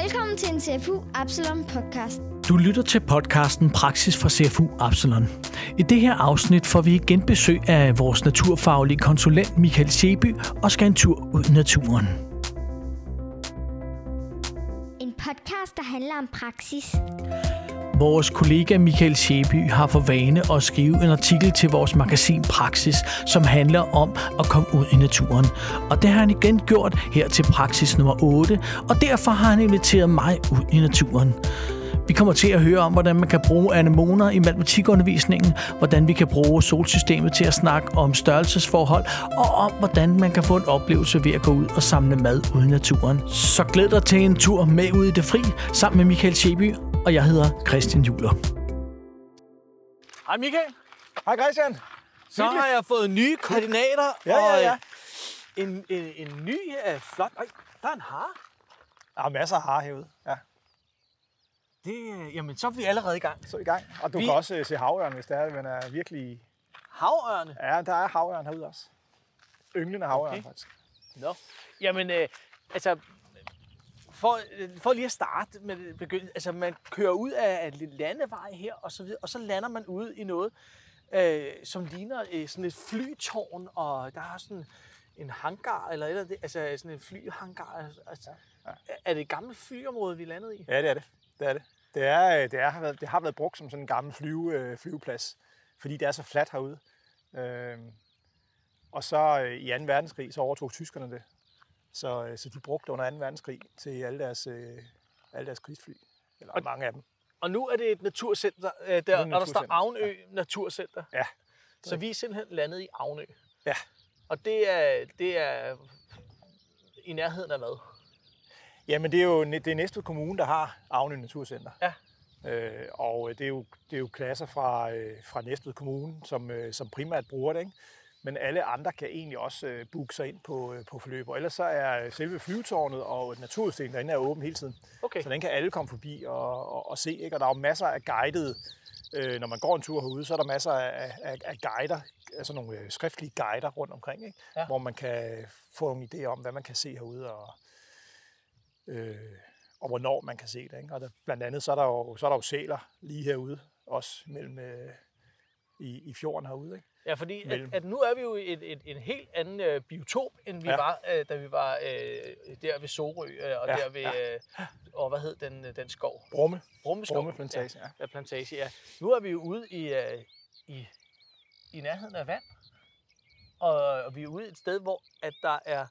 Velkommen til en CFU Absalon podcast. Du lytter til podcasten Praksis fra CFU Absalon. I det her afsnit får vi igen besøg af vores naturfaglige konsulent Michael Seby og skal en tur ud i naturen. En podcast, der handler om praksis. Vores kollega Michael Sjeby har for vane at skrive en artikel til vores magasin Praksis, som handler om at komme ud i naturen. Og det har han igen gjort her til Praksis nummer 8, og derfor har han inviteret mig ud i naturen. Vi kommer til at høre om, hvordan man kan bruge anemoner i matematikundervisningen, hvordan vi kan bruge solsystemet til at snakke om størrelsesforhold, og om, hvordan man kan få en oplevelse ved at gå ud og samle mad ude i naturen. Så glæd dig til en tur med ud i det fri, sammen med Michael Sjeby, og jeg hedder Christian Juler. Hej Michael. Hej Christian. Så har jeg fået nye koordinater, Ja, ja, ja. og en, en, en ny uh, flot... Øj, der er en hare. Der er masser af har herude. Ja, Det, øh, jamen, så er vi allerede i gang. så i gang. Og du Vi- kan også øh, se havørn, hvis det er, men er virkelig... Havørne. Ja, der er havørn herude også. Ynglende havørn, okay. faktisk. Nå. Jamen, øh, altså, for, øh, for lige at starte med det begynde, altså man kører ud af en lille landevej her, og så videre, og så lander man ude i noget, øh, som ligner øh, sådan et flytårn, og der er sådan en hangar, eller eller andet, altså sådan en flyhangar. Altså, Ja, ja. Er det et gammelt flyområde, vi landede i? Ja, det er det. Det er det. Det, er, øh, det, er, har været- det har været brugt som sådan en gammel flyve, øh, flyveplads, fordi det er så fladt herude. Øhm, og så øh, i 2. verdenskrig, så overtog tyskerne det. Så, øh, så de brugte under 2. verdenskrig til alle deres, øh, alle deres krigsfly. Eller Og- mange af dem. Og nu er det et naturcenter, øh, der, et og der står naturcenter. Avnø Naturcenter. Ja. Så vi er simpelthen landet i Avnø. Ja. Og det er, det er i nærheden af hvad? Jamen, det er jo det er Næstved Kommune, der har Avnø Naturcenter. Ja. Øh, og det er, jo, det er jo klasser fra, øh, fra Næstved Kommune, som, øh, som primært bruger det. Ikke? Men alle andre kan egentlig også øh, booke sig ind på, øh, på forløb. Og ellers så er selve flyvetårnet og naturudstillingen derinde er åben hele tiden. Okay. Så den kan alle komme forbi og, og, og se. Ikke? Og der er jo masser af guidede, øh, når man går en tur herude, så er der masser af, af, af guider, altså nogle øh, skriftlige guider rundt omkring, ikke? Ja. hvor man kan få nogle idéer om, hvad man kan se herude, og, øh, og hvornår man kan se det. Ikke? Og der, blandt andet så er, der jo, så er der jo sæler lige herude, også mellem, øh, i, i fjorden herude. Ikke? Ja, fordi at, mellem. at nu er vi jo i et, et, en helt anden øh, biotop, end vi ja. Var, øh, da vi var øh, der ved Sorø, øh, og Ja, der ved, ja. øh, og hvad hed den, øh, den skov? Brumme, Brummeskov. Brumme Plantage, ja. Ja, plantage, ja. Nu er vi jo ude i, øh, i, i nærheden af vand, og, og vi er ude et sted, hvor at der er,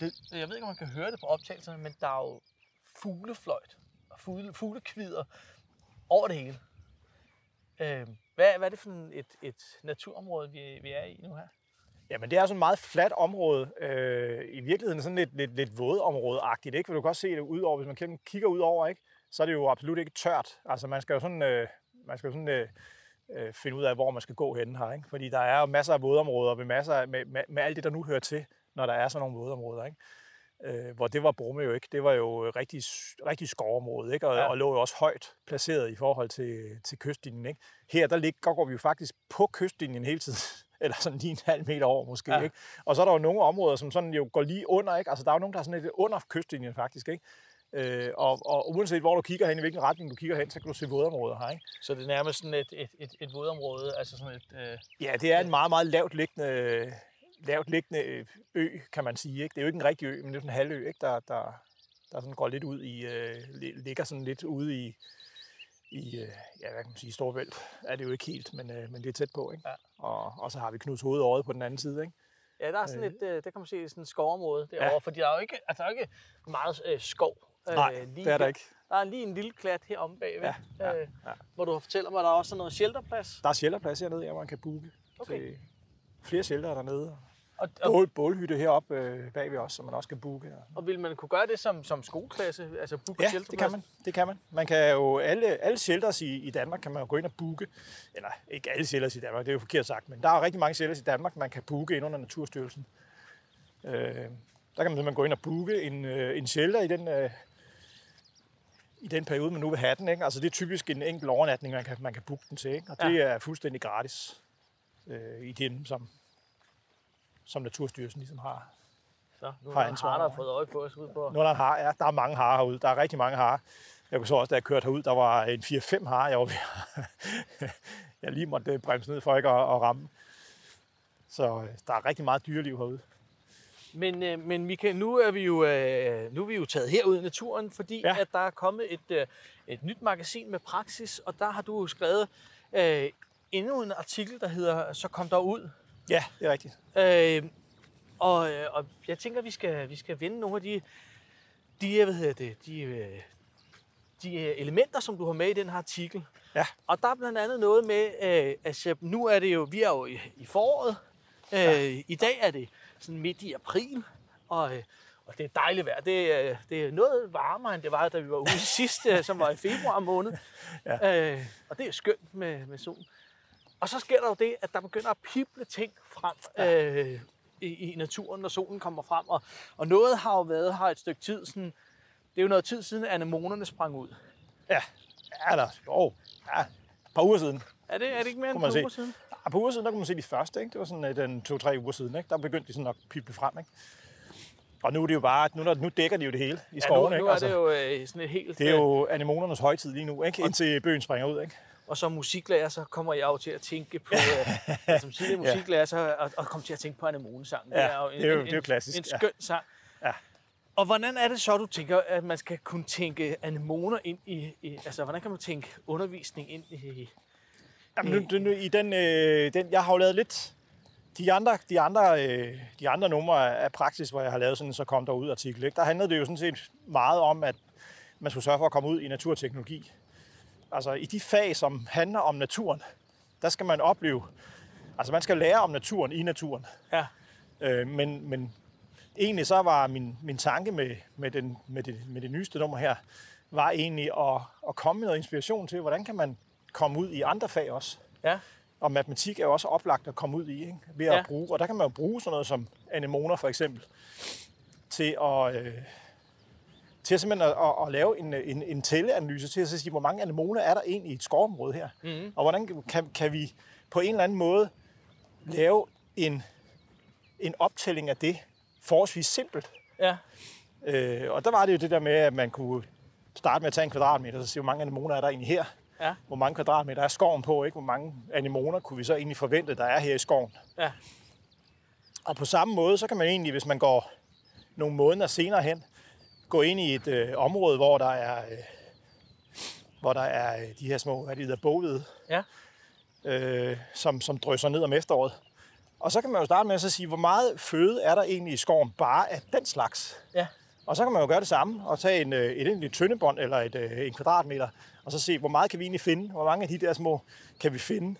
det, jeg ved ikke, om man kan høre det på optagelserne, men der er jo fuglefløjt og fugle, fuglekvider over det hele. Øh, hvad, hvad er det for en- et, et naturområde, vi, vi er i nu her? Jamen, det er sådan et meget fladt område. Øh, I virkeligheden sådan lidt, lidt, lidt vådområde-agtigt, ikke? For du kan også se det ud over, hvis man kigger- ud over, ikke? Så er det jo absolut ikke tørt. Altså, man skal jo sådan, øh, man skal jo sådan øh, øh, finde ud af, hvor man skal gå hen her, ikke? Fordi der er jo masser af vådområder med, masser af, med, med, med alt det, der nu hører til, når der er sådan nogle vådområder, ikke? Øh, hvor det var Brumme jo ikke. Det var jo rigtig, rigtig skovområde, ikke? Og, Ja. og lå jo også højt placeret i forhold til, til kystlinjen, ikke? Her, der ligger, går vi jo faktisk på kystlinjen hele tiden. Eller sådan lige en halv meter over måske, Ja. ikke? Og så er der jo nogle områder, som sådan jo går lige under, ikke? Altså, der er jo nogen, der er sådan lidt under kystlinjen faktisk, ikke? Øh, og, og uanset hvor du kigger hen, i hvilken retning du kigger hen, så kan du se vådområder her, ikke? Så det er nærmest sådan et, et, et, et vådområde, altså sådan et... Øh, Ja, det er en meget, meget lavt liggende, lavt liggende øh, ø, kan man sige. Ikke? Det er jo ikke en rigtig ø, men det er sådan en halvø, ikke? Der, der, der sådan går lidt ud i, øh, li- ligger sådan lidt ude i, i øh, ja, hvad kan man sige, Storbælt. Er det jo ikke helt, men, øh, men det er tæt på, ikke? Ja. Og, og så har vi Knuds Hovedåret på den anden side, ikke? Ja, der er sådan et, øh, der kan man se sådan et skovområde derovre, ja. Fordi der er jo ikke, altså, der er jo ikke meget øh, skov. Nej, lige det er der her. ikke. Der er lige en lille klat heromme bagved, Ja, ja, øh, ja. hvor du fortæller mig, at der er også noget shelterplads. Der er shelterplads hernede, ja, man kan booke. Okay. Til flere shelter dernede. Og, og, Bål, bålhytte heroppe øh, bagved os, som man også kan booke. her. og vil man kunne gøre det som, som skoleklasse, altså booke Ja, shelterplads? det kan man. Det kan man. Man kan jo alle, alle shelters i, i Danmark kan man jo gå ind og booke. Eller ikke alle shelters i Danmark, det er jo forkert sagt, men der er rigtig mange shelters i Danmark, man kan booke ind under Naturstyrelsen. Øh, der kan man simpelthen gå ind og booke en, øh, en shelter i den, øh, i den periode, man nu vil have den. Ikke? Altså det er typisk en enkelt overnatning, man kan, man kan booke den til. Ikke? Og det er fuldstændig gratis øh, i dem, som, som Naturstyrelsen ligesom har, Så nu har har ansvar har der fået øje på os ud på. Nu er der en har, ja, der er mange harer herude. Der er rigtig mange harer. Jeg kunne så også, da jeg kørte herud, der var en 4-5 harer, jeg var ved jeg lige måtte øh, bremse ned for ikke at, at ramme. Så øh, der er rigtig meget dyreliv herude. Men, øh, men Michael, nu er vi jo, øh, nu er vi jo taget herud i naturen, fordi Ja. at der er kommet et, øh, et nyt magasin med praksis, og der har du skrevet øh, endnu en artikel, der hedder Så kom der ud. Ja, det er rigtigt. Øh, og, øh, og jeg tænker, vi skal, vi skal vende nogle af de, de, hvad hedder det, de, øh, de øh, elementer, som du har med i den her artikel. Ja. Og der er blandt andet noget med, øh, altså nu er det jo, vi er jo i, i foråret. Øh, Ja. I dag er det sådan midt i april, og, øh, og det er dejligt vejr. Det, det er noget varmere, end det var, da vi var ude sidst, øh, som var i februar måned. Ja. Øh, og det er skønt med, med solen. Og så sker der jo det, at der begynder at pible ting frem øh, i, i naturen, når solen kommer frem. Og, og noget har jo været her et stykke tid. Sådan, det er jo noget tid siden, at anemonerne sprang ud. Ja, ja der, jo, ja, et par uger siden. Er det, er det ikke mere end et par uger siden? Ja, på uger siden, der kunne man se de første, ikke? Det var sådan øh, den to-tre uger siden, ikke? Der begyndte de sådan at pible frem, ikke? Og nu er det jo bare, nu, nu dækker de jo det hele i Ja, nu, skovene, nu ikke? Altså, er det jo øh, sådan et helt... det er jo anemonernes højtid lige nu, ikke? Indtil bøgen springer ud, ikke? Og som musiklærer, så kommer jeg jo til at tænke på... øh, som tidligere Ja. musiklærer, så og, og kommer til at tænke på anemonesangen. Ja, det er jo- det er jo klassisk, En ja. skøn sang. Ja. Og hvordan er det så, du tænker, at man skal kunne tænke anemoner ind i... i altså, hvordan kan man tænke undervisning ind i... Jamen, nu, nu, i den, øh, den, jeg har jo lavet lidt, de andre, de andre, øh, de andre numre af praksis, hvor jeg har lavet sådan en så kom der ud artikel, ikke? der handlede det jo sådan set meget om, at man skulle sørge for at komme ud i naturteknologi. Altså i de fag, som handler om naturen, der skal man opleve, altså man skal lære om naturen i naturen. Ja. Øh, men, men egentlig så var min, min tanke med, med, den, med, det, med det nyeste nummer her, var egentlig at, at komme med noget inspiration til, hvordan kan man komme ud i andre fag også. Ja. Og matematik er jo også oplagt at komme ud i, ikke? ved at Ja. bruge. Og der kan man jo bruge sådan noget som anemoner for eksempel, til at, øh, til simpelthen at, at, at lave en, en, en tælleanalyse til at sige, hvor mange anemoner er der egentlig i et skovområde her. Mm-hmm. Og hvordan kan, kan vi på en eller anden måde lave en, en optælling af det forholdsvis simpelt. Ja. Øh, og der var det jo det der med, at man kunne starte med at tage en kvadratmeter, og sige, hvor mange anemoner er der egentlig her? Ja. Hvor mange kvadratmeter er skoven på? Ikke? Hvor mange anemoner kunne vi så egentlig forvente, der er her i skoven? Ja. Og på samme måde, så kan man egentlig, hvis man går nogle måneder senere hen, gå ind i et øh, område, hvor der er, øh, hvor der er øh, de her små, hvad de hedder, bogvede, Ja. øh, som, som drysser ned om efteråret. Og så kan man jo starte med at så sige, hvor meget føde er der egentlig i skoven bare af den slags? Ja. Og så kan man jo gøre det samme og tage en, øh, et enkelt tyndebånd eller et, øh, en kvadratmeter, og så se, hvor meget kan vi egentlig finde? Hvor mange af de der små kan vi finde?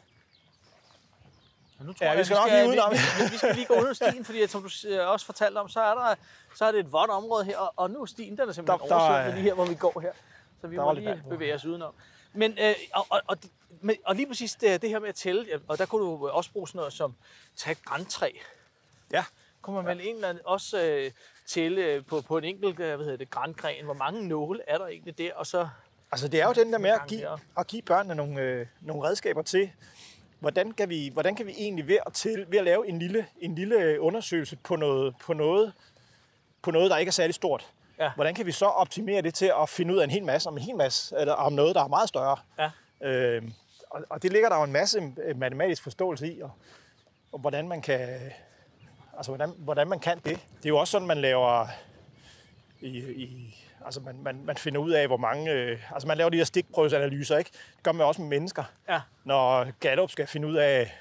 Nu tror Ja, jeg, vi skal nok lige udenom. Vi, vi, vi skal lige gå under stien, fordi som du øh, også fortalte om, så er, der, så er det et vådt område her, og, og nu er stien, den er simpelthen Der- der er- oversvømmet lige her, hvor vi går her. Så vi må lige bevæge os udenom. Men, øh, og, og, og, men, og lige præcis det, det her med at tælle, ja, og der kunne du også bruge sådan noget som tage et græntræ. Ja. Kunne man vel en eller anden også øh, tælle øh, på, på en enkelt øh, hvad hedder det, grængren, hvor mange nåle er der egentlig der, og så Altså det er jo den der med at give, at give børnene nogle, øh, nogle redskaber til, hvordan kan vi, hvordan kan vi egentlig ved at, til, ved at lave en lille, en lille undersøgelse på noget, på, noget, på noget, der ikke er særlig stort. Ja. Hvordan kan vi så optimere det til at finde ud af en hel masse om en hel masse, eller om noget, der er meget større? Ja. Øh, og, og det ligger der jo en masse øh, matematisk forståelse i, og, og hvordan man kan, altså hvordan, hvordan man kan det. Det er jo også sådan, man laver i, i altså man, man, man finder ud af, hvor mange, øh, altså man laver de her stikprøvesanalyser, ikke? Det gør man også med mennesker. Ja. Når Gallup skal finde ud af,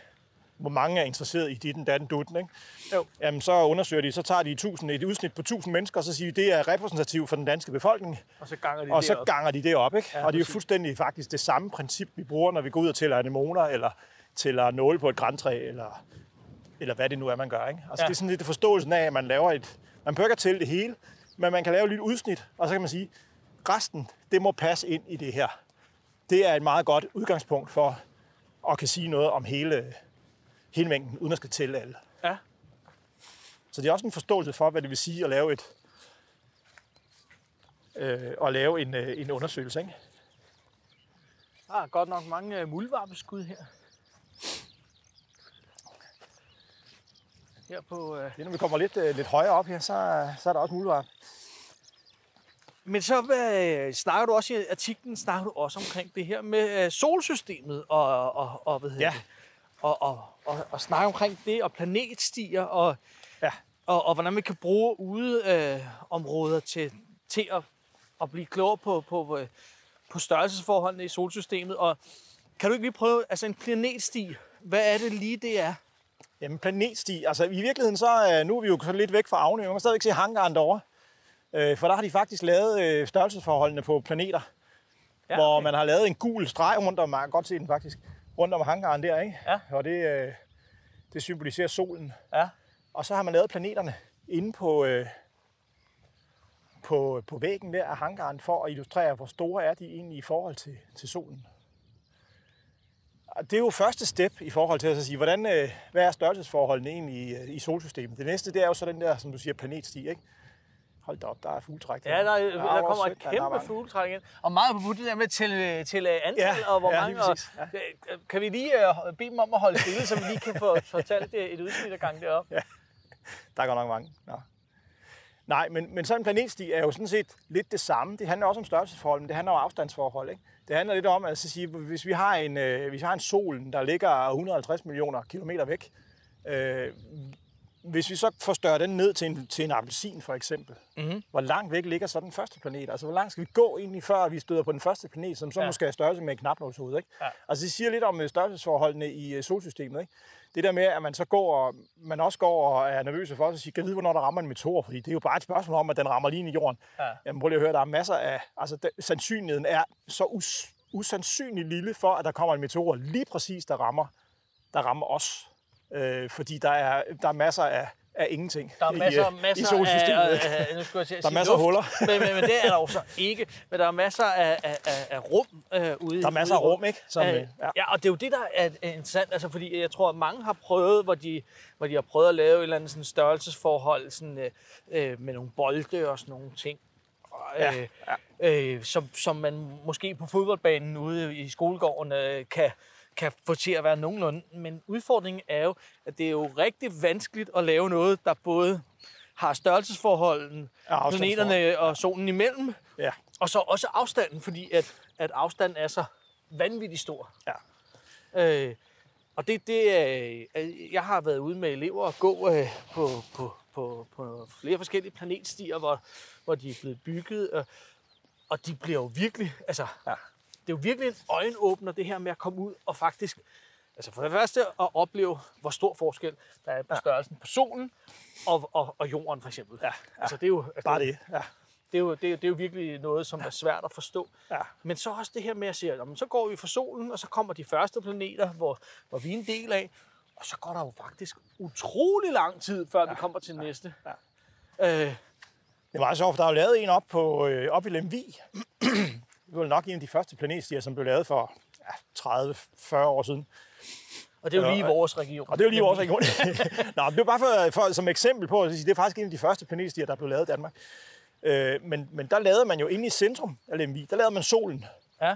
hvor mange er interesseret i dit datten dutten, ikke? Jo. Jamen, så undersøger de, så tager de 1000, et udsnit på 1000 mennesker, og så siger de, det er repræsentativt for den danske befolkning, og så ganger de og så derop. ganger de det op, ikke? Ja, og det er jo fuldstændig faktisk det samme princip, vi bruger, når vi går ud og tæller anemoner, eller tæller nåle på et græntræ, eller, eller hvad det nu er, man gør, ikke? Altså, Ja. det er sådan lidt forståelsen af, at man laver et... Man at tælle det hele, men man kan lave et lille udsnit, og så kan man sige, resten, det må passe ind i det her. Det er et meget godt udgangspunkt for at kan sige noget om hele, hele mængden, uden at skal tælle alle. Ja. Så det er også en forståelse for, hvad det vil sige at lave et øh, at lave en, øh, en undersøgelse. Ikke? Der er godt nok mange øh, muldvarpeskud her. Her på... Øh... Er, når vi kommer lidt, øh, lidt højere op her, så, så er der også mulighed. Men så øh, snakker du også i artiklen snakker du også omkring det her med øh, solsystemet og, og, og hvad hedder Ja. det? Og, og, og, og snakke omkring det og planetstier og, Ja. og, og hvordan man kan bruge ude øh, områder til, til at, at blive klogere på, på, på størrelsesforholdene i solsystemet. Og kan du ikke lige prøve, altså en planetsti, hvad er det lige det er? Jamen planetsti, altså i virkeligheden så, øh, nu er vi jo så lidt væk fra Avnø, man kan stadigvæk se hangaren derovre. Øh, for der har de faktisk lavet øh, størrelsesforholdene på planeter, ja, hvor man har lavet en gul streg rundt om, man kan godt se den faktisk, rundt om hangaren der, ikke? Ja. Og det, øh, det symboliserer solen. Ja. Og så har man lavet planeterne inde på, øh, på, på væggen der af hangaren for at illustrere, hvor store er de egentlig i forhold til, til solen. Det er jo første step i forhold til at sige, hvordan, øh, hvad er størrelsesforholdene egentlig i, øh, i solsystemet. Det næste, det er jo så den der, som du siger, planetsti, ikke? Hold da op, der er fugletræk. Ja, der, der, er der kommer et der kæmpe mange. fugletræk ind. Og meget på det der med til, til øh, antal Ja, og hvor ja, mange. Og, ja. Kan vi lige uh, bede dem om at holde stille, så vi lige kan få fortalt et udsnit af gang derop? Der er godt nok mange. Nå. Nej, men, men sådan en planetsti er jo sådan set lidt det samme. Det handler også om størrelsesforhold, men det handler om afstandsforhold. Ikke? Det handler lidt om, at altså, sige, hvis vi har en, øh, hvis vi har en solen, der ligger 150 millioner kilometer væk, øh, hvis vi så får størret den ned til en, til en appelsin for eksempel, Mhm. hvor langt væk ligger så den første planet? Altså hvor langt skal vi gå egentlig, før vi støder på den første planet, som så Ja. måske er størrelse med en knapnålshoved, ikke? Ja. Altså det siger lidt om øh, størrelsesforholdene i øh, solsystemet, ikke? Det der med, at man så går og, man også går og er nervøs for at sige, kan vide, hvornår der rammer en meteor? Fordi det er jo bare et spørgsmål om, at den rammer lige ind i jorden. Ja. Jamen prøv lige at høre, der er masser af, altså den, sandsynligheden er så us, usandsynlig lille for, at der kommer en meteor lige præcis, der rammer, der rammer os. Øh, fordi der er, der er masser af, af ingenting Der er i, masser, øh, masser i solsystemet. af, af, nu skulle jeg til at Der er masser af huller. men, men, men, det er der jo så ikke. Men der er masser af, af, af, rum øh, ude Der er masser af ude rum, ikke? Som, Øh, øh, ja. ja, og det er jo det, der er er interessant, altså, fordi jeg tror, at mange har prøvet, hvor de, hvor de har prøvet at lave et eller andet sådan størrelsesforhold sådan, øh, øh, med nogle bolde og sådan nogle ting. Ja, øh, Øh, som, som man måske på fodboldbanen ude i skolegården øh, kan, kan få til at være nogenlunde. Men udfordringen er jo, at det er jo rigtig vanskeligt at lave noget, der både har størrelsesforholden, Ja, planeterne og solen imellem, ja. og så også afstanden, fordi at, at afstanden er så vanvittigt stor. Ja. Øh, og det, det er, øh, jeg har været ude med elever og gå øh, på, på, på, på flere forskellige planetstier, hvor, hvor de er blevet bygget, øh, og de bliver jo virkelig, altså, Ja. Det er jo virkelig en øjenåbner, det her med at komme ud og faktisk, altså for det første at opleve, hvor stor forskel der er på størrelsen på solen og, og, og jorden for eksempel. Ja, ja. Altså det er jo, altså, Bare det. Ja. det er, jo, det, er, det er jo virkelig noget, som er svært at forstå. Ja. Men så også det her med at sige, at så går vi fra solen, og så kommer de første planeter, hvor, hvor vi er en del af, og så går der jo faktisk utrolig lang tid, før ja. vi kommer til næste. Ja. Øh, Det var sjovt, for der er jo lavet en op, på, øh, op i Lemvig. Det var nok en af de første planetstier, som blev lavet for ja, 30-40 år siden. og det er jo lige i vores region. Og det er jo lige vores region. Nå, det er bare for, for, som eksempel på at sige, det er faktisk en af de første planetstier, der blev lavet i Danmark. Øh, men, men der lavede man jo inde i centrum af Lemvig, der lavede man solen. Ja.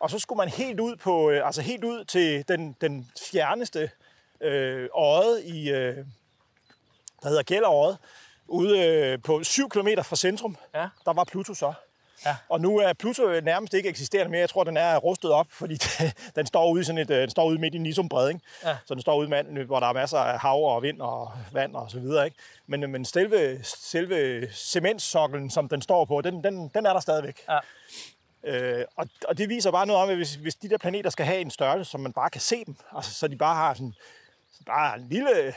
Og så skulle man helt ud på, øh, altså helt ud til den, den fjerneste øh, øje i, øh, der hedder Gælderøjet, ude øh, på 7 km fra centrum, Ja. der var Pluto så. Ja. Og nu er Pluto nærmest ikke eksisterende mere. Jeg tror, den er rustet op, fordi den står ude, sådan et, øh, den står ude midt i Nisum Bred, ikke? Ja. Så den står ude med, hvor der er masser af hav og vind og vand og så videre. Ikke? Men, men selve, selve cementsoklen, som den står på, den, den, den er der stadigvæk. Ja. Øh, og, og det viser bare noget om, at hvis, hvis de der planeter skal have en størrelse, som man bare kan se dem, altså, så de bare har sådan, så bare en lille,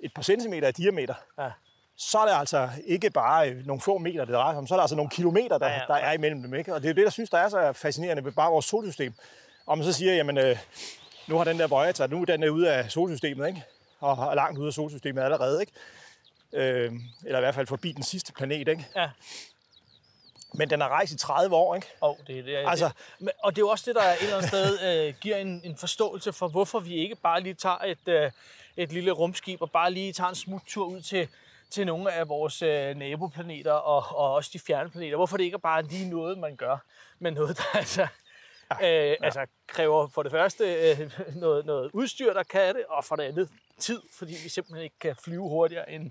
et par centimeter i diameter, Ja. Så er det altså ikke bare øh, nogle få meter, det drejer sig om, så er der altså nogle kilometer, der, Ja, ja, der er imellem dem. Ikke? Og det er jo det, der synes, der er så fascinerende ved bare vores solsystem. Og man så siger, jamen, øh, nu har den der Voyager, nu er den er ude af solsystemet, ikke? og er langt ude af solsystemet allerede. Ikke? Øh, eller i hvert fald forbi den sidste planet. Ikke? Ja. Men den har rejst i 30 år. Ikke? Og det, er- det, er- Altså- det, og det er jo også det, der et eller andet sted øh, giver en, en forståelse for, hvorfor vi ikke bare lige tager et, øh, et lille rumskib og bare lige tager en smuttur ud til, til nogle af vores øh, naboplaneter og, og også de fjerne planeter. Hvorfor det ikke er bare lige noget, man gør, men noget, der altså Ja. Øh, altså kræver for det første øh, noget, noget udstyr, der kan det, og for det andet tid, fordi vi simpelthen ikke kan flyve hurtigere end, ja.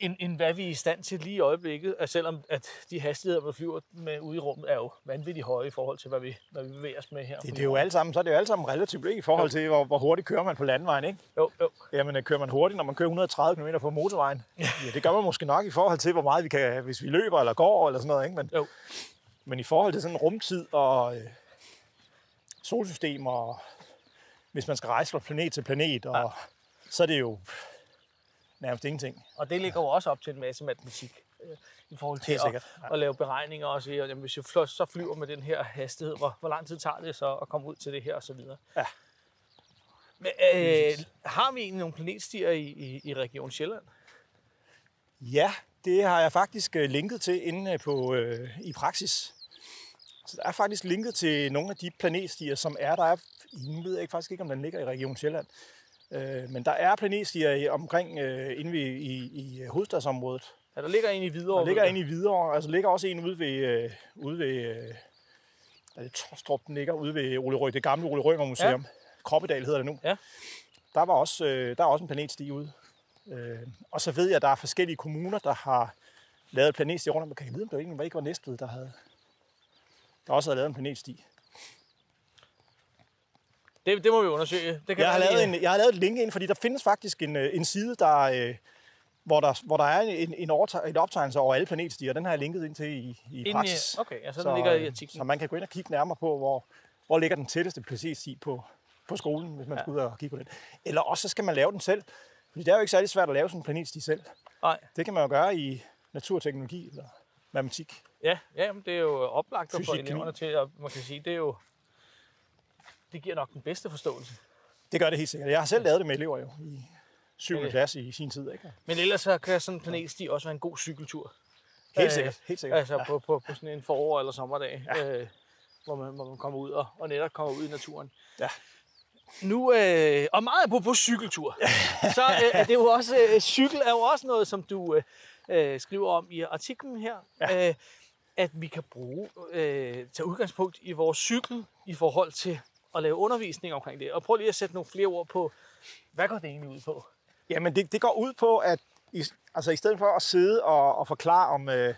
End, end hvad vi er i stand til lige i øjeblikket. Altså, selvom at de hastigheder, vi flyver med ude i rummet, er jo vanvittigt høje i forhold til, hvad vi, hvad vi bevæger os med her. Det, det er jo alt sammen, så er det jo alt sammen relativt ikke, i forhold til, hvor, hvor hurtigt kører man på landvejen, ikke? Jo, jo. Jamen, øh, kører man hurtigt, når man kører 130 km på motorvejen? Ja. ja, det gør man måske nok i forhold til, hvor meget vi kan, hvis vi løber eller går eller sådan noget, ikke? Men, Jo. men i forhold til sådan rumtid og øh, solsystem og hvis man skal rejse fra planet til planet, og ja. så er det jo nærmest ingenting. Og det ligger jo også op til en masse matematik øh, i forhold til at, at lave beregninger og sige, jamen, hvis jeg fly- så flyver med den her hastighed, hvor, hvor lang tid tager det så at komme ud til det her og så videre. Ja. Men, øh, har vi egentlig nogle planetstier i, i, i Region Sjælland? Ja, det har jeg faktisk øh, linket til inde på, øh, i praksis. Så der er faktisk linket til nogle af de planetstier, som er der. Er, nu ved jeg ikke, faktisk ikke, om den ligger i Region Sjælland. Øh, men der er planetstier i, omkring øh, inde ved, i, i hovedstadsområdet. Ja, der ligger en i Hvidovre. Der ligger en i Hvidovre, altså ligger også en ude ved, øh, ude ved øh, er det Torstrup, den ligger ude ved Ole Røg, det gamle Ole Rømer Museum. Ja. Kroppedal hedder det nu. Ja. Der var også, øh, der er også en planetsti ude. Øh, og så ved jeg, at der er forskellige kommuner, der har lavet planetsti rundt om. Kan jeg vide, om det var ikke var Næstved, der havde der også havde lavet en planetsti. Det, det må vi undersøge. Det kan Jeg har, lavet en, jeg har lavet et link ind, fordi der findes faktisk en, øh, en side, der, øh, hvor, der, hvor der er en, en, overteg, en optegnelse over alle planetstier. Den har jeg linket ind til i, i Ind i- praksis. okay, ja, så den ligger i øh, artiklen. Så man kan gå ind og kigge nærmere på, hvor, hvor ligger den tætteste planetsti på, på skolen, hvis man Ja. skal ud og kigge på den. Eller også så skal man lave den selv. Fordi det er jo ikke særlig svært at lave sådan en planetsti selv. Nej. Det kan man jo gøre i naturteknologi eller matematik. Ja, ja men det er jo oplagt for Fysik, kemi. eleverne til, at man kan sige, det er jo, det giver nok den bedste forståelse. Det gør det helt sikkert. Jeg har selv lavet det med elever jo i 7. Okay. klasse i sin tid. Ikke? Men ellers så kan sådan en planetsti også være en god cykeltur. Helt Øh, sikkert. Helt sikkert. Altså på, på, på sådan en forår- eller sommerdag, ja. øh, hvor, man, hvor man kommer ud og, og netop kommer ud i naturen. Ja. Nu, øh, og meget på, på cykeltur, så øh, er det jo også, øh, cykel er jo også noget, som du øh, øh, skriver om i artiklen her, ja. øh, at vi kan bruge, øh, tage udgangspunkt i vores cykel i forhold til at lave undervisning omkring det. Og prøv lige at sætte nogle flere ord på, hvad går det egentlig ud på? Jamen, det, det går ud på, at i, altså, i stedet for at sidde og, og forklare om... Øh,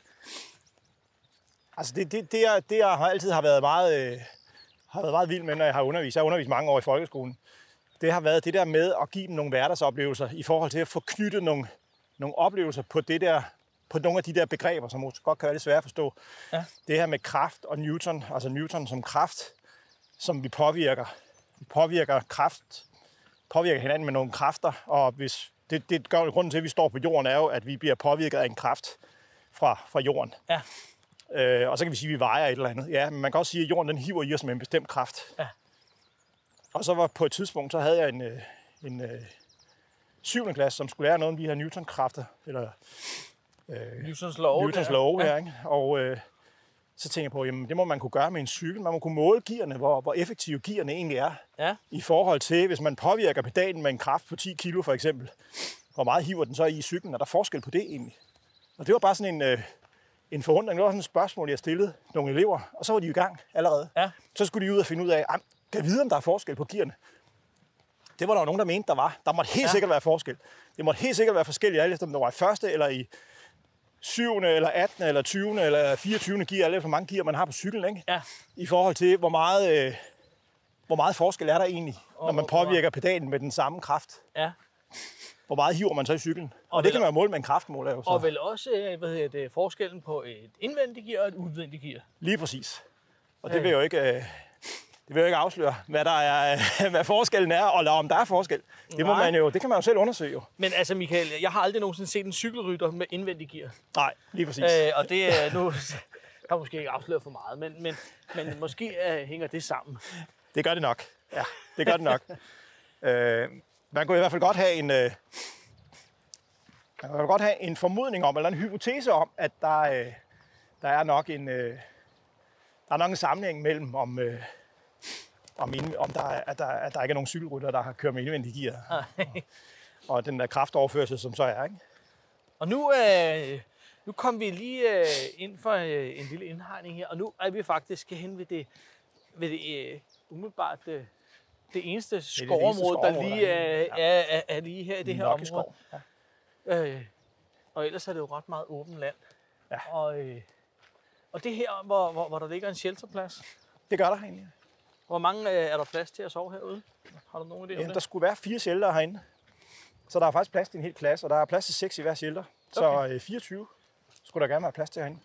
altså, det, det, det, er, det jeg har altid har været meget, øh, har været meget vild med, når jeg har undervist. Jeg har undervist mange år i folkeskolen. Det har været det der med at give dem nogle hverdagsoplevelser i forhold til at få knyttet nogle, nogle oplevelser på det der på nogle af de der begreber, som måske godt kan være lidt svære at forstå. Ja. Det her med kraft og Newton, altså Newton som kraft, som vi påvirker. Vi påvirker kraft, påvirker hinanden med nogle kræfter, og hvis det, det gør grunden til, at vi står på jorden, er jo, at vi bliver påvirket af en kraft fra, fra jorden. Ja. Øh, og så kan vi sige, at vi vejer et eller andet. Ja, men man kan også sige, at jorden den hiver i os med en bestemt kraft. Ja. Og så var på et tidspunkt, så havde jeg en, øh, en øh, 7. klasse, som skulle lære noget om de her Newton-kræfter, eller øh, Newtons lov. Newtons lov her, ikke? Og øh, så tænker jeg på, jamen det må man kunne gøre med en cykel. Man må kunne måle gearne, hvor, hvor effektive gearne egentlig er. Ja. I forhold til, hvis man påvirker pedalen med en kraft på 10 kilo for eksempel, hvor meget hiver den så i cyklen? Er der forskel på det egentlig? Og det var bare sådan en, øh, en forundring. Det var sådan et spørgsmål, jeg stillede nogle elever, og så var de i gang allerede. Ja. Så skulle de ud og finde ud af, "Ej, kan vide, om der er forskel på gearne? Det var der jo nogen, der mente, der var. Der måtte helt Ja. ja. sikkert være forskel. Det måtte helt sikkert være forskelligt, alt efter om det var i første eller i 7. eller 18. eller 20. eller 24. gear, efter hvor mange gear man har på cyklen, ikke? Ja. I forhold til, hvor meget, øh, hvor meget forskel er der egentlig, når Og man hvor- påvirker pedalen med den samme kraft. Ja. Hvor meget hiver man så i cyklen? Og, Og det vel- kan man jo måle med en kraftmåler. Jo, så. Og vel også, øh, hvad hedder det, forskellen på et indvendigt gear og et udvendigt gear. Lige præcis. Og det vil jo ikke, øh, det vil jo ikke afsløre, hvad, der er, hvad forskellen er, eller om der er forskel. Det, må Nej. man jo, det kan man jo selv undersøge. Jo. Men altså, Michael, jeg har aldrig nogensinde set en cykelrytter med indvendigt gear. Nej, lige præcis. Øh, og det er nu kan jeg måske ikke afsløre for meget, men, men, men måske øh, hænger det sammen. Det gør det nok. Ja, det gør det nok. øh, man kunne i hvert fald godt have en, øh, man kunne godt have en formodning om, eller en hypotese om, at der, øh, der er nok en, øh, der er nok en sammenhæng mellem, om, øh, om, ind, om der, er, at, der, at der ikke er nogen cykelrytter, der har kørt med indvendig gear. og den der kraftoverførsel, som så er. Ikke? Og nu, øh, nu kom vi lige øh, ind for øh, en lille indhegning her, og nu er vi faktisk hen ved det ved det, øh, umiddelbart det, det eneste skovområde, der lige er, er er, er, lige her i det her område. skov. Ja. Øh, og ellers er det jo ret meget åbent land. Ja. Og, øh, og det her, hvor, hvor, hvor der ligger en shelterplads, Det gør der egentlig. Hvor mange øh, er der plads til at sove herude? Har du nogen idé om Jamen, det? der skulle være fire shelter herinde. Så der er faktisk plads til en hel klasse, og der er plads til seks i hver shelter. Så øh, 24 skulle der gerne være plads til herinde.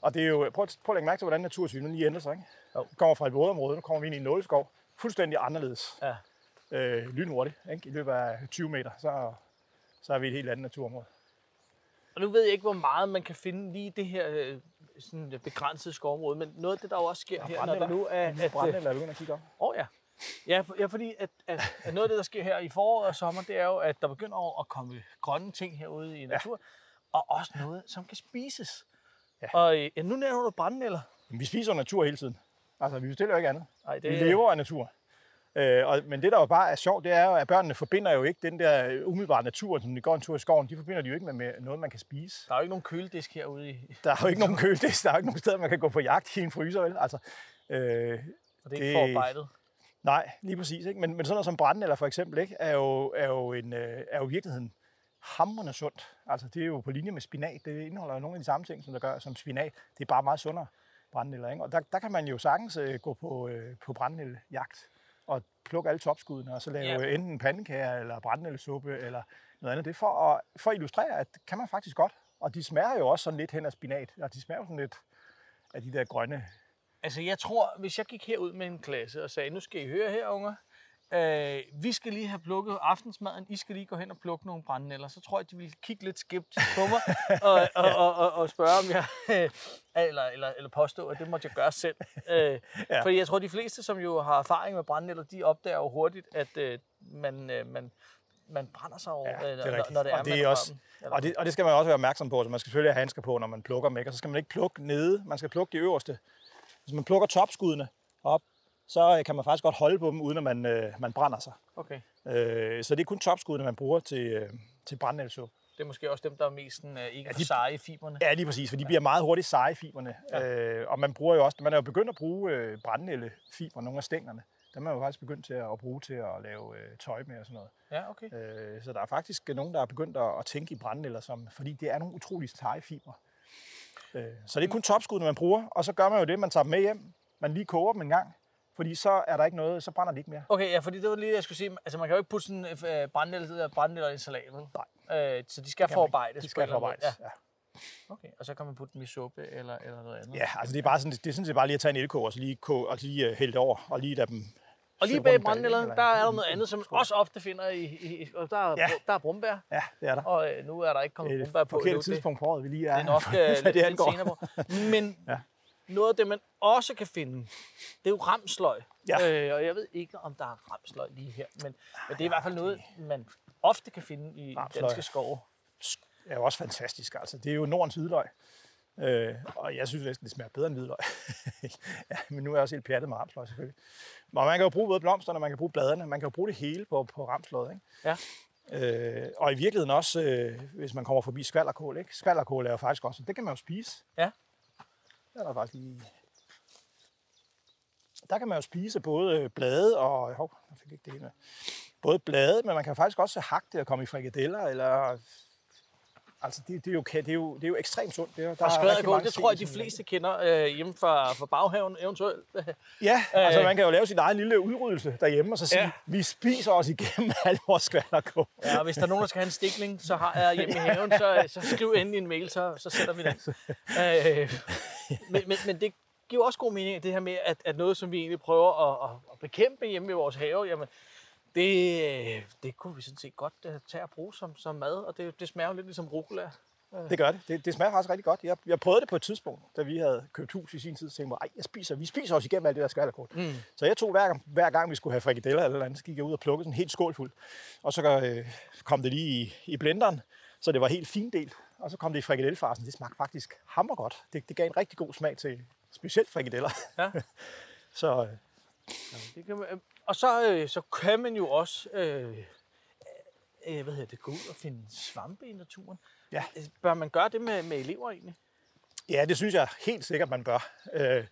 Og det er jo, prøv, at- prøv at lægge mærke til, hvordan natursynet lige ændrer sig. Ikke? Jo. Vi kommer fra et vådområde, nu kommer vi ind i en nåleskov. Fuldstændig anderledes. Ja. Øh, lynhurtigt. Ikke? I løbet af 20 meter, så, så er vi i et helt andet naturområde. Og nu ved jeg ikke, hvor meget man kan finde lige det her øh, sådan begrænsede skovområde, men noget af det, der jo også sker her, når der nu er... At, At, brænde, øh, eller er du inde og kigge op? Åh oh, ja. Ja, for, ja, fordi at, at, at noget af det, der sker her i foråret og sommer, det er jo, at der begynder at komme grønne ting herude i naturen, ja. og også noget, som kan spises. Ja. Og øh, ja, nu nævner du brændenælder. Vi spiser natur hele tiden. Altså, vi bestiller jo ikke andet. Ej, Vi lever af natur. Øh, og, men det, der jo bare er sjovt, det er jo, at børnene forbinder jo ikke den der umiddelbare natur, som de går en tur i skoven, de forbinder de jo ikke med, med noget, man kan spise. Der er jo ikke nogen køledisk herude i, Der er jo ikke nogen køledisk, der er jo ikke nogen steder, man kan gå på jagt i en fryser, vel? Altså, øh, og det er ikke Det- forarbejdet. nej, lige præcis. Ikke? Men, men sådan noget som brænde eller for eksempel, ikke, er, jo, er, jo en, øh, er jo virkeligheden hamrende sundt. Altså, det er jo på linje med spinat. Det indeholder jo nogle af de samme ting, som der gør som spinat. Det er bare meget sundere brændenælder. Ikke? Og der, der kan man jo sagtens øh, gå på, øh, på brændenældejagt og plukke alle topskuddene, og så lave ja. enten pandekager eller brændenældesuppe eller noget andet. Det er for at, for at illustrere, at kan man faktisk godt. Og de smager jo også sådan lidt hen af spinat. Og de smager jo sådan lidt af de der grønne. Altså, jeg tror, hvis jeg gik herud med en klasse og sagde, nu skal I høre her, unger, øh, vi skal lige have plukket aftensmaden, I skal lige gå hen og plukke nogle brændenælder, så tror jeg, de ville kigge lidt skeptisk på mig og, og, og, og, og spørge, om jeg, eller, eller, eller påstå, at det måtte jeg gøre selv. Øh, ja. Fordi jeg tror, de fleste, som jo har erfaring med brændenælder, de opdager jo hurtigt, at øh, man, øh, man, man brænder sig over, Ja, det er øh, når, når det er, Og det er også-. Eller- Og det, og det skal man også være opmærksom på, så man skal selvfølgelig have handsker på, når man plukker dem. Ikke? Og så skal man ikke plukke nede, man skal plukke de øverste. Hvis man plukker topskuddene op, så øh, kan man faktisk godt holde på dem, uden at man, øh, man brænder sig. Okay. Øh, så det er kun topskuddene, man bruger til, øh, til brændenælsuppe. Det er måske også dem, der er mest sådan, øh, ikke Ja, de- seje i fiberne. Ja, lige præcis, for de bliver meget hurtigt seje fiberne. Ja. Øh, og man bruger jo også, man er jo begyndt at bruge øh, brændenældefiber, nogle af stængerne. Dem er man jo faktisk begyndt til at, at bruge til at lave øh, tøj med og sådan noget. Ja, okay. Øh, så der er faktisk nogen, der er begyndt at, at tænke i brændenælder, som, fordi det er nogle utrolig seje fibre. Øh, så det er kun topskuddene, man bruger, og så gør man jo det, man tager dem med hjem. Man lige koger dem en gang, fordi så er der ikke noget, så brænder de ikke mere. Okay, ja, fordi det var lige det, jeg skulle sige. Altså, man kan jo ikke putte sådan øh, brændenælder brændenælder i en salat, vel? Nej. Øh, så de skal forarbejdes. De skal en forarbejdes. Ja. Ja, okay. Og så kan man putte dem i suppe eller, eller noget andet. ja, altså det er bare sådan, det er sådan set bare lige at tage en elkoger, og så lige, koge, og så lige uh, hælde det over, og lige lade dem Og lige bag eller- der er der noget andet, som man også ofte finder i... i, i og der, er, Ja. der er brumbær, Ja, det er der. og øh, nu er der ikke kommet Det er brumbær et på. forkert endnu. Det- tidspunkt på året, vi lige er. Det er nok øh, lidt, det lidt senere på. Men Ja. Noget af det, man også kan finde, det er jo ramsløg. Ja. Øh, og jeg ved ikke, om der er ramsløg lige her, men, men det er i hvert fald noget, man ofte kan finde i Ramsløg. danske skove. er jo også fantastisk. Altså. Det er jo Nordens hvidløg. Øh, og jeg synes næsten, det smager bedre end hvidløg. ja, men nu er jeg også helt pjattet med ramsløg selvfølgelig. Men man kan jo bruge både blomsterne, man kan bruge bladene, man kan jo bruge det hele på, på ramsløget. Ikke? Ja. Øh, og i virkeligheden også, øh, hvis man kommer forbi skvalderkål. Ikke? Skvalderkål er jo faktisk også, det kan man jo spise. Ja. Der er der faktisk lige... Der kan man jo spise både øh, blade og... Hov, jeg fik ikke det hele med. Både blade, men man kan faktisk også hakke det og komme i frikadeller, eller... Altså, det, det, er, jo, det, er, jo, det er jo ekstremt sundt. Det er, der Og er mange det tror jeg, de fleste kender øh, hjemme fra, fra baghaven eventuelt. Ja, altså Øh. man kan jo lave sin egen lille udryddelse derhjemme, og så sige, Ja. vi spiser os igennem al vores skvalderkål. Ja, og hvis der er nogen, der skal have en stikling, så har jeg hjemme i haven, så, så skriv endelig en mail, så, så sætter vi den. Øh, men, men, men det giver også god mening, det her med, at, at noget, som vi egentlig prøver at, at, at bekæmpe hjemme i vores have, jamen, det, øh, det kunne vi sådan set godt øh, tage og bruge som, som mad, og det, det smager jo lidt ligesom rucola. Det gør det. det. Det smager faktisk rigtig godt. Jeg, jeg prøvede det på et tidspunkt, da vi havde købt hus i sin tid, så tænkte jeg, "Ej, jeg spiser, vi spiser os igennem alt det der skvalderkål. Mm. Så jeg tog hver gang, hver gang vi skulle have frikadeller eller andet, så gik jeg ud og plukkede sådan en helt skål fuld. Og så øh, kom det lige i, i blenderen, så det var helt findelt. Og så kom det i frikadellefarsen. Det smagte faktisk hammer godt. Det, det gav en rigtig god smag til specielt frikadeller. Ja. så øh, Det kan man, øh, og så, øh, så kan man jo også øh, øh, hvad hedder det, gå ud og finde svampe i naturen. Ja. Øh, Bør man gøre det med, med elever egentlig? Ja, det synes jeg helt sikkert, man bør. Øh,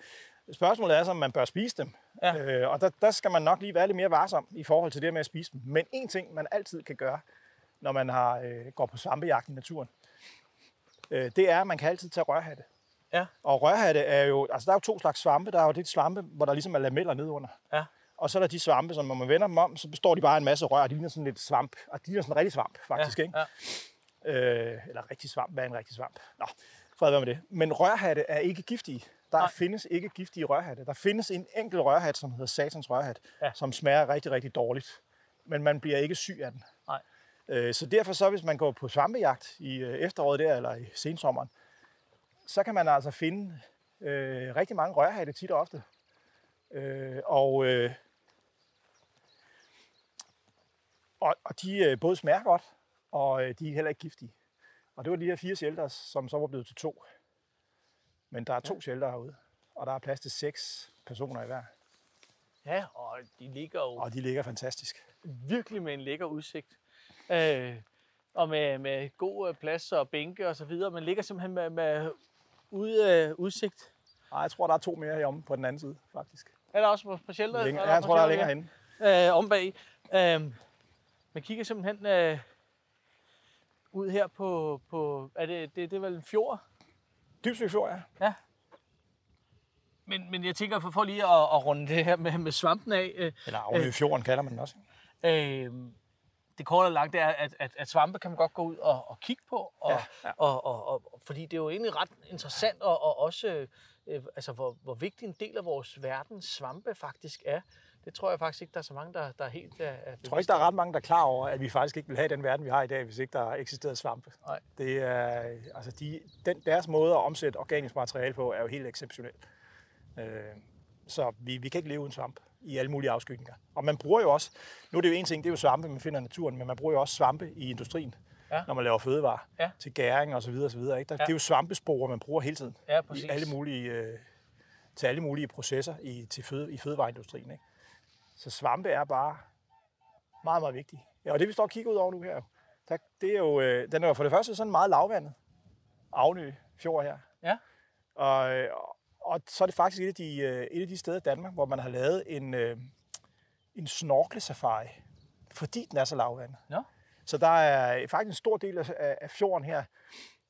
Spørgsmålet er så, om man bør spise dem. Ja. Øh, og der, der skal man nok lige være lidt mere varsom i forhold til det med at spise dem. Men en ting, man altid kan gøre, når man har, øh, går på svampejagt i naturen, øh, det er, at man kan altid tage rørhatte. Ja. Og rørhatte er jo, altså der er jo to slags svampe. Der er jo det svampe, hvor der ligesom er lameller nedunder. Ja. Og så er der de svampe, som når man vender dem om, så består de bare af en masse rør, de ligner sådan lidt svamp. Og de ligner sådan en rigtig svamp, faktisk, ja, ikke? Ja. Øh, eller rigtig svamp. Hvad er en rigtig svamp? Nå, fred være med det. Men rørhatte er ikke giftige. Der Nej. Findes ikke giftige rørhatte. Der findes en enkelt rørhat, som hedder satans rørhat, Ja. ja. som smager rigtig, rigtig dårligt. Men man bliver ikke syg af den. Nej. Øh, så derfor så, hvis man går på svampejagt i øh, efteråret der, eller i sensommeren, så kan man altså finde øh, rigtig mange rørhatte tit og ofte. Øh, og, øh, og, og de øh, både smager godt, og øh, de er heller ikke giftige. Og det var de her fire shelters, som så var blevet til to. Men der er to ja. shelter herude, og der er plads til seks personer i hver. ja, og de ligger jo Og de ligger fantastisk. virkelig med en lækker udsigt. Øh, og med, med god øh, plads og bænke og så videre. Man ligger simpelthen med, med ude, øh, udsigt. Ej, jeg tror, der er to mere heromme på den anden side, faktisk. Er der også på, på shelter? Længere, Er ja, jeg tror, der er shelter længere her? henne. øh, om bag. Øh, man kigger simpelthen øh, ud her på, på er det, det, det er vel en fjord? Dybsvig Fjord, ja. Men, men jeg tænker, for, for lige at, at runde det her med, med svampen af, øh, Eller Agnø Fjorden kalder man den også. øh, det korte og langt det er, at, at, at svampe kan man godt gå ud og, og kigge på, og, Ja, ja. Og, og, og, fordi det er jo egentlig ret interessant, og, og også øh, altså, hvor, hvor vigtig en del af vores verden svampe faktisk er. Det tror jeg faktisk ikke, der er så mange, der, der er helt er, er Jeg tror ikke, der er ret mange, der er klar over, at vi faktisk ikke vil have den verden, vi har i dag, hvis ikke der eksisterede svampe. Nej. Det er, altså de, den, deres måde at omsætte organisk materiale på, er jo helt exceptionel. Øh, så vi, vi kan ikke leve uden svamp i alle mulige afskygninger. Og man bruger jo også, nu er det jo en ting, det er jo svampe, man finder i naturen, men man bruger jo også svampe i industrien, Ja. når man laver fødevarer Ja. til gæring og så videre, og så videre ikke? Der, Ja. Det er jo svampesporer, man bruger hele tiden Ja, præcis. i alle mulige, øh, til alle mulige processer i, til føde, i fødevareindustrien. Ikke? Så svampe er bare meget, meget vigtigt. Ja, og det vi står og kigger ud over nu her, der, det er jo, øh, den er jo for det første sådan meget lavvandet. Avnø Fjord her. Ja. Og, og så er det faktisk et af de, øh, et af de steder i Danmark, hvor man har lavet en, øh, en snorklesafari, fordi den er så lavvandet. Nå. Så der er faktisk en stor del af, af- af fjorden her,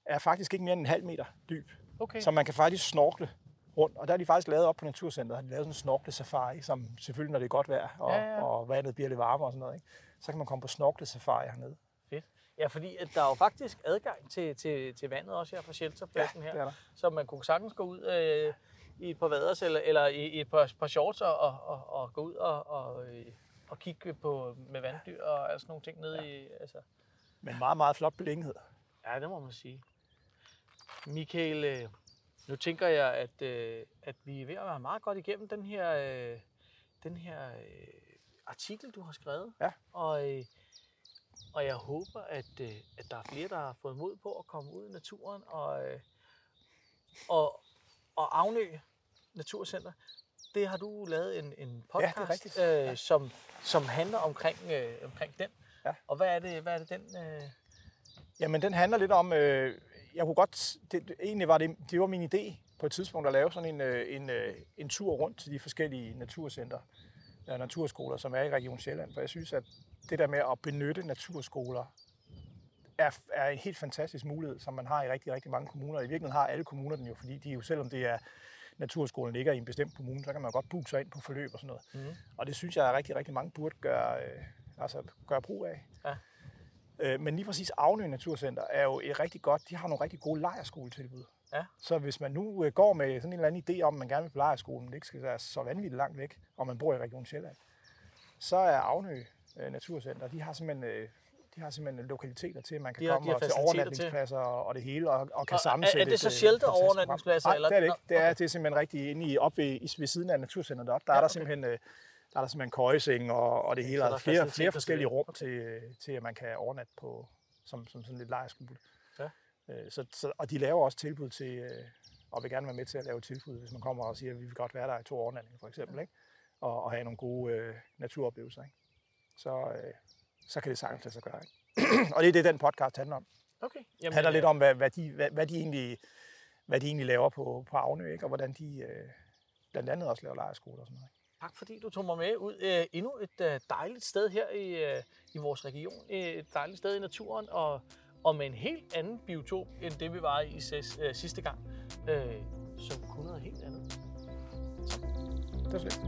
er faktisk ikke mere end en halv meter dyb. Okay. Så man kan faktisk snorkle rundt. Og der har de faktisk lavet op på Naturcenteret, har de lavet sådan en snorklesafari, som selvfølgelig, når det er godt vejr, og, Ja, ja. og vandet bliver lidt varmere og sådan noget, ikke? så kan man komme på snorklesafari hernede. Fedt. Ja, fordi at der er jo faktisk adgang til, til, til vandet også her fra shelterpladsen her. det er der. Så man kunne sagtens gå ud øh, i et par vaders eller, eller i, i et par, par shorts og, og, og, og gå ud og, og, øh, og kigge på med vanddyr og altså nogle ting nede ja. i... Altså. Men meget, meget flot beliggenhed. Ja, det må man sige. Michael, øh, nu tænker jeg, at, øh, at vi er ved at være meget godt igennem den her, øh, den her øh, artikel, du har skrevet. Ja. Og, øh, og jeg håber, at, øh, at der er flere, der har fået mod på at komme ud i naturen og, øh, og, og Avnø Naturcenter. Det har du lavet en, en podcast, rigtigt. øh, Ja. som, som handler omkring, øh, omkring den. Ja. Og hvad er det, hvad er det den... Øh, Jamen, den handler lidt om, øh, jeg kunne godt, det, egentlig var det, det var min idé på et tidspunkt at lave sådan en, øh, en, øh, en tur rundt til de forskellige naturcenter, øh, naturskoler, som er i Region Sjælland. For jeg synes, at det der med at benytte naturskoler er, er en helt fantastisk mulighed, som man har i rigtig, rigtig mange kommuner. I virkeligheden har alle kommuner den jo, fordi de jo, selvom det er naturskolen ligger i en bestemt kommune, så kan man godt booke sig ind på forløb og sådan noget. Mhm. Og det synes jeg, at rigtig, rigtig mange burde gøre, øh, altså gøre brug af. Ja. Øh, men lige præcis Avnø Naturcenter er jo et rigtig godt, de har nogle rigtig gode lejerskoletilbud. Ja. Så hvis man nu øh, går med sådan en eller anden idé om, at man gerne vil på lejerskolen, det ikke skal være så vanvittigt langt væk, og man bor i Region Sjælland, så er Avnø øh, Naturcenter, de har simpelthen de har simpelthen lokaliteter til, at man kan De har- komme de til faciliteter til. overnatningspladser og, det hele, og, og kan Og er- er sammensætte det så shelter overnatningspladser, program. eller- Nej, det er det ikke. Det er, Nå, det er simpelthen rigtig inde i, op ved, i- ved siden af Naturcenteret deroppe. Der Ja, er der okay. simpelthen, der er der simpelthen køjeseng og, og det hele. så der er er flere, flere forskellige rum Okay. til, øh, til, at man kan overnatte på, som, som sådan lidt lejerskole. Ja. Øh, Så, så, og de laver også tilbud til, øh, og vil gerne være med til at lave tilbud, hvis man kommer og siger, at vi vil godt være der i to overnatninger for eksempel, ikke? Og, og have nogle gode øh, naturoplevelser. Ikke? Så, øh, så kan det sagtens lade sig gøre. Ikke? og det er det, den podcast handler om. Okay. Det handler lidt om, hvad, hvad, de, hvad, hvad, de egentlig, hvad de egentlig laver på, på Avnø, ikke? og hvordan de, øh, blandt andet også laver lejerskoler og sådan noget. Tak fordi du tog mig med ud øh, endnu et øh, dejligt sted her i, øh, i vores region. Et dejligt sted i naturen og, og med en helt anden biotop end det vi var i ses, øh, sidste gang. Øh, som kunne noget helt andet. Det var så.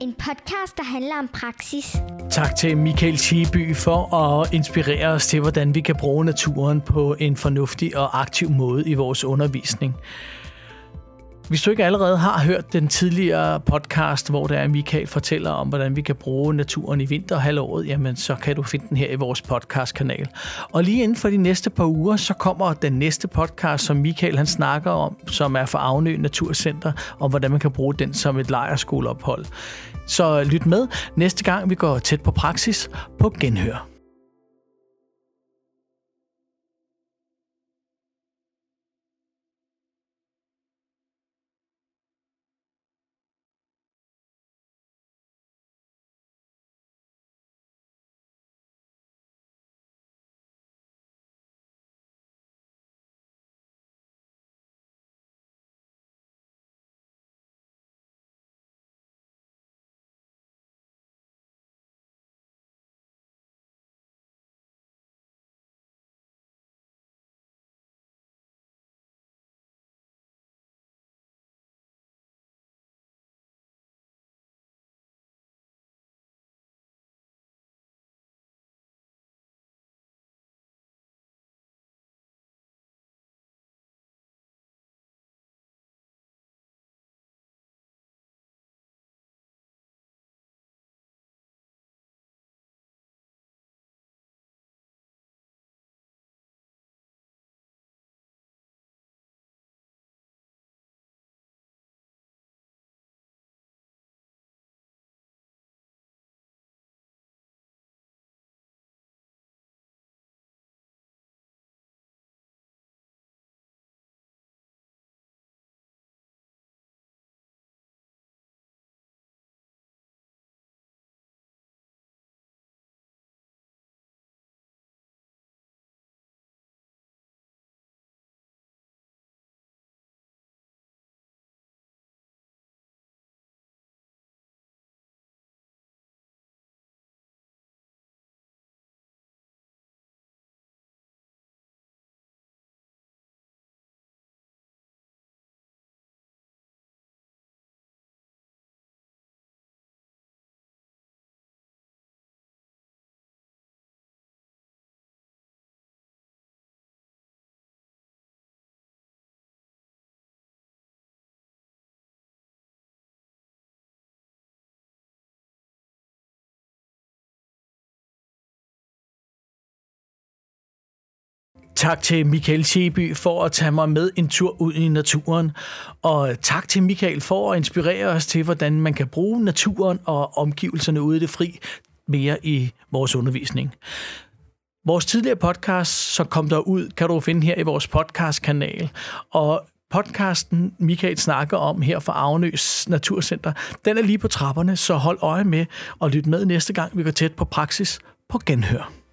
En podcast, der handler om praksis. Tak til Michael Schieby for at inspirere os til, hvordan vi kan bruge naturen på en fornuftig og aktiv måde i vores undervisning. Hvis du ikke allerede har hørt den tidligere podcast, hvor der er Michael fortæller om, hvordan vi kan bruge naturen i vinterhalvåret, jamen så kan du finde den her i vores podcastkanal. Og lige inden for de næste par uger, så kommer den næste podcast, som Michael han snakker om, som er for Avnø Naturcenter, om hvordan man kan bruge den som et lejerskoleophold. Så lyt med næste gang, vi går tæt på praksis på Genhør. Tak til Michael Cheby for at tage mig med en tur ud i naturen. Og tak til Michael for at inspirere os til, hvordan man kan bruge naturen og omgivelserne ude i det fri mere i vores undervisning. Vores tidligere podcast, som kom der ud, kan du finde her i vores podcastkanal. Og podcasten, Michael snakker om her fra Agnøs Naturcenter, den er lige på trapperne, så hold øje med og lyt med næste gang, vi går tæt på praksis på genhør.